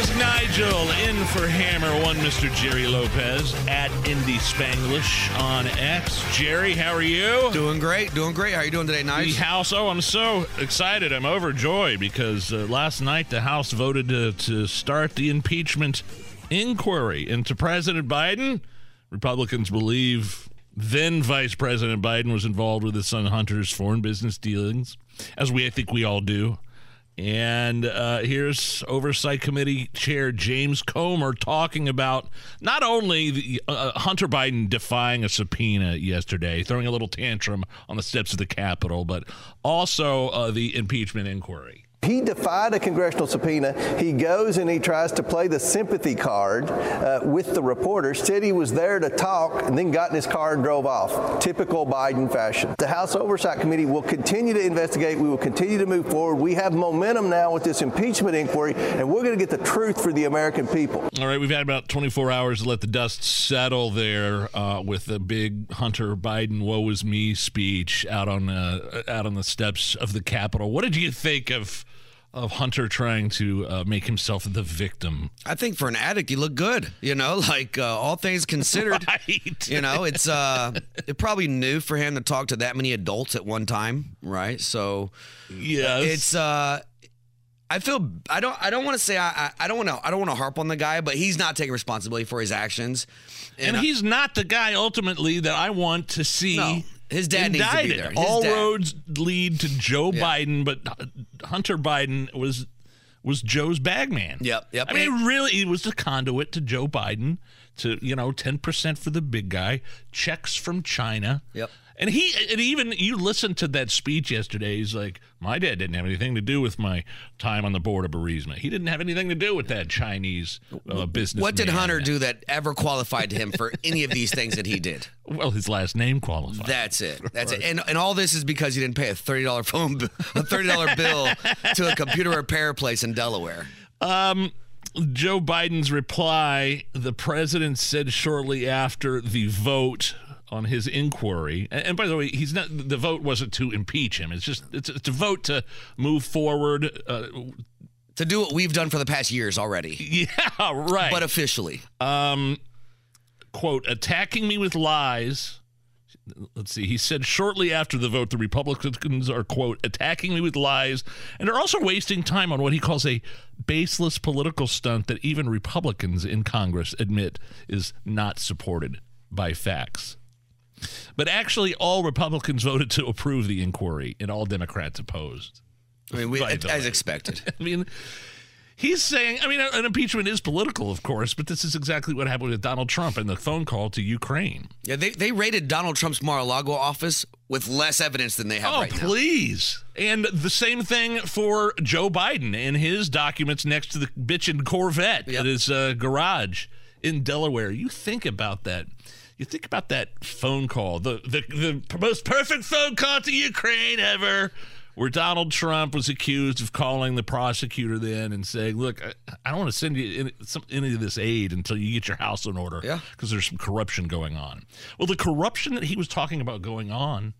Is Nigel, in for Hammer One, Mr. Jerry Lopez at Indy Spanglish on X. Jerry, how are you? Doing great, doing great. How are you doing today, Nigel? The? House. Oh, I'm so excited. I'm overjoyed because uh, last night the House voted to, to start the impeachment inquiry into President Biden. Republicans believe then Vice President Biden was involved with his son Hunter's foreign business dealings, as we I think we all do. And uh, here's Oversight Committee Chair James Comer talking about not only the, uh, Hunter Biden defying a subpoena yesterday, throwing a little tantrum on the steps of the Capitol, but also uh, the impeachment inquiry. He defied a congressional subpoena. He goes and he tries to play the sympathy card uh, with the reporters, said he was there to talk, and then got in his car and drove off. Typical Biden fashion. The House Oversight Committee will continue to investigate. We will continue to move forward. We have momentum now with this impeachment inquiry, and we're going to get the truth for the American people. All right, we've had about 24 hours to let the dust settle there uh, with the big Hunter Biden "woe is me" speech out on uh, out on the steps of the Capitol. What did you think of of Hunter trying to uh, make himself the victim? I think for an addict, you look good. You know, like uh, all things considered. Right. You know, it's uh, it probably new for him to talk to that many adults at one time, right? So Yes. it's uh, I feel I don't I don't want to say I I, don't want to I don't want to harp on the guy, but he's not taking responsibility for his actions. and I- he's not the guy ultimately that I want to see. No. His dad needs to be there. His All dad. roads lead to Joe Yeah. Biden, but uh, Hunter Biden was was Joe's bagman. Yep, yep. I mean, really, he was the conduit to Joe Biden to you know ten percent for the big guy, checks from China. Yep. And he and even you listened to that speech yesterday. He's like, my dad didn't have anything to do with my time on the board of Burisma. He didn't have anything to do with that Chinese uh, business. What did Hunter do that ever qualified him for any of these things that he did? Well, his last name qualified. That's it. That's it. And and all this is because he didn't pay a thirty dollar phone bill, a thirty dollar bill to a computer repair place in Delaware. Um, Joe Biden's reply, the president said shortly after the vote on his inquiry, and, and by the way, he's not. The vote wasn't to impeach him. It's just it's, it's a vote to move forward. Uh, To do what we've done for the past years already, yeah, right. but officially. um, quote, attacking me with lies. Let's see. He said shortly after the vote, the Republicans are, quote, attacking me with lies and are also wasting time on what he calls a baseless political stunt that even Republicans in Congress admit is not supported by facts. But actually, all Republicans voted to approve the inquiry and all Democrats opposed. I mean, we, as way. expected. I mean, he's saying, I mean, an impeachment is political, of course, but this is exactly what happened with Donald Trump and the phone call to Ukraine. Yeah, they, they raided Donald Trump's Mar-a-Lago office with less evidence than they have Oh, right now. please. And the same thing for Joe Biden and his documents next to the bitchin' Corvette Yep. at his uh, garage in Delaware. You think about that. You think about that phone call, the, the the most perfect phone call to Ukraine ever, where Donald Trump was accused of calling the prosecutor then and saying, "Look, I, I don't want to send you any, some, any of this aid until you get your house in order, Yeah. because there's some corruption going on." Well, the corruption that he was talking about going on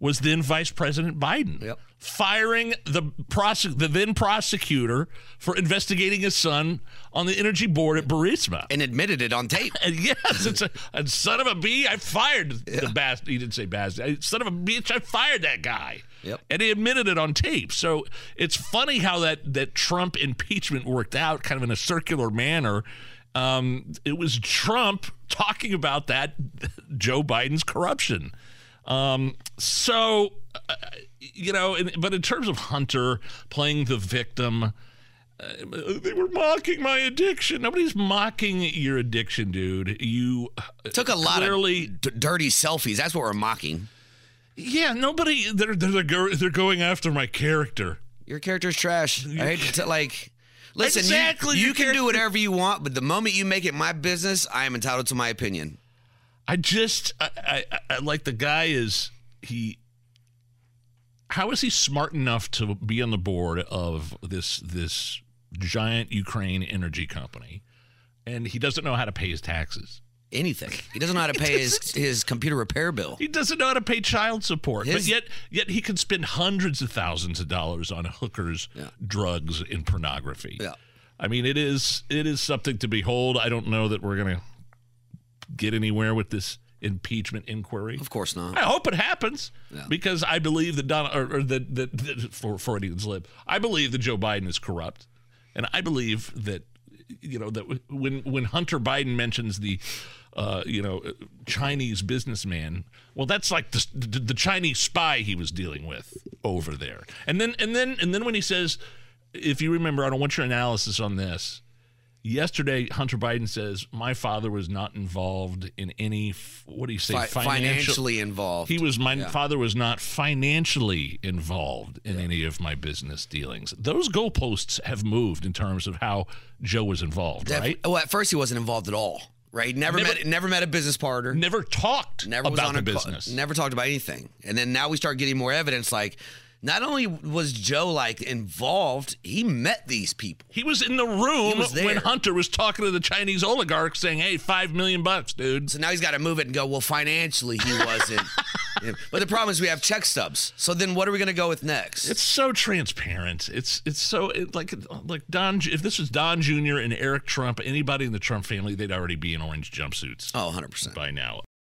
was then Vice President Biden Yep. firing the prosec- the then prosecutor for investigating his son on the energy board at Burisma. And admitted it on tape. And yes, it's a, a son of a bee. I fired the bastard. He didn't say bastard. Son of a bitch. I fired that guy. Yep. And he admitted it on tape. So it's funny how that that Trump impeachment worked out, kind of in a circular manner. Um, it was Trump talking about that Joe Biden's corruption. Um, so, uh, you know, in, but in terms of Hunter playing the victim, uh, they were mocking my addiction. Nobody's mocking your addiction, dude. You Took a lot clearly, of d- dirty selfies. That's what we're mocking. yeah. Nobody. They're they're they're going after my character. Your character's trash. I hate to t- like. Listen, you- Exactly, you, your can do whatever you want, but the moment you make it my business, I am entitled to my opinion. I just I, I, I like the guy is he how is he smart enough to be on the board of this this giant Ukraine energy company, and he doesn't know how to pay his taxes? Anything. He doesn't know how to pay his, his computer repair bill. He doesn't know how to pay child support, but yet yet he can spend hundreds of thousands of dollars on hookers, drugs, and pornography. Yeah. I mean, it is it is something to behold. I don't know that we're gonna get anywhere with this impeachment inquiry. Of course not. I hope it happens because I believe that Donald or, or that, that, that for Freudian slip. I believe that Joe Biden is corrupt, and I believe that you know that when when Hunter Biden mentions the uh, you know Chinese businessman, well, that's like the, the the Chinese spy he was dealing with over there, and then and then and then when he says, if you remember, I don't want your analysis on this. Yesterday, Hunter Biden says, My father was not involved in any, what do you say, Fi- financial- financially involved. He was, my Yeah. father was not financially involved in any of my business dealings. Those goalposts have moved in terms of how Joe was involved, right? Well, at first he wasn't involved at all. Right? Never, Never- met never met a business partner. Never talked never was about on the a business. never talked about anything. And then now we start getting more evidence like not only was Joe like involved, he met these people. He was in the room when. Hunter was talking to the Chinese oligarch saying, Hey, five million bucks, dude. So now he's got to move it and go, well, financially he wasn't. But the problem is we have check stubs. So then what are we going to go with next? It's so transparent. It's it's so it, like like Don. If this was Don Jr. and Eric Trump, anybody in the Trump family, they'd already be in orange jumpsuits oh, 100%. by now.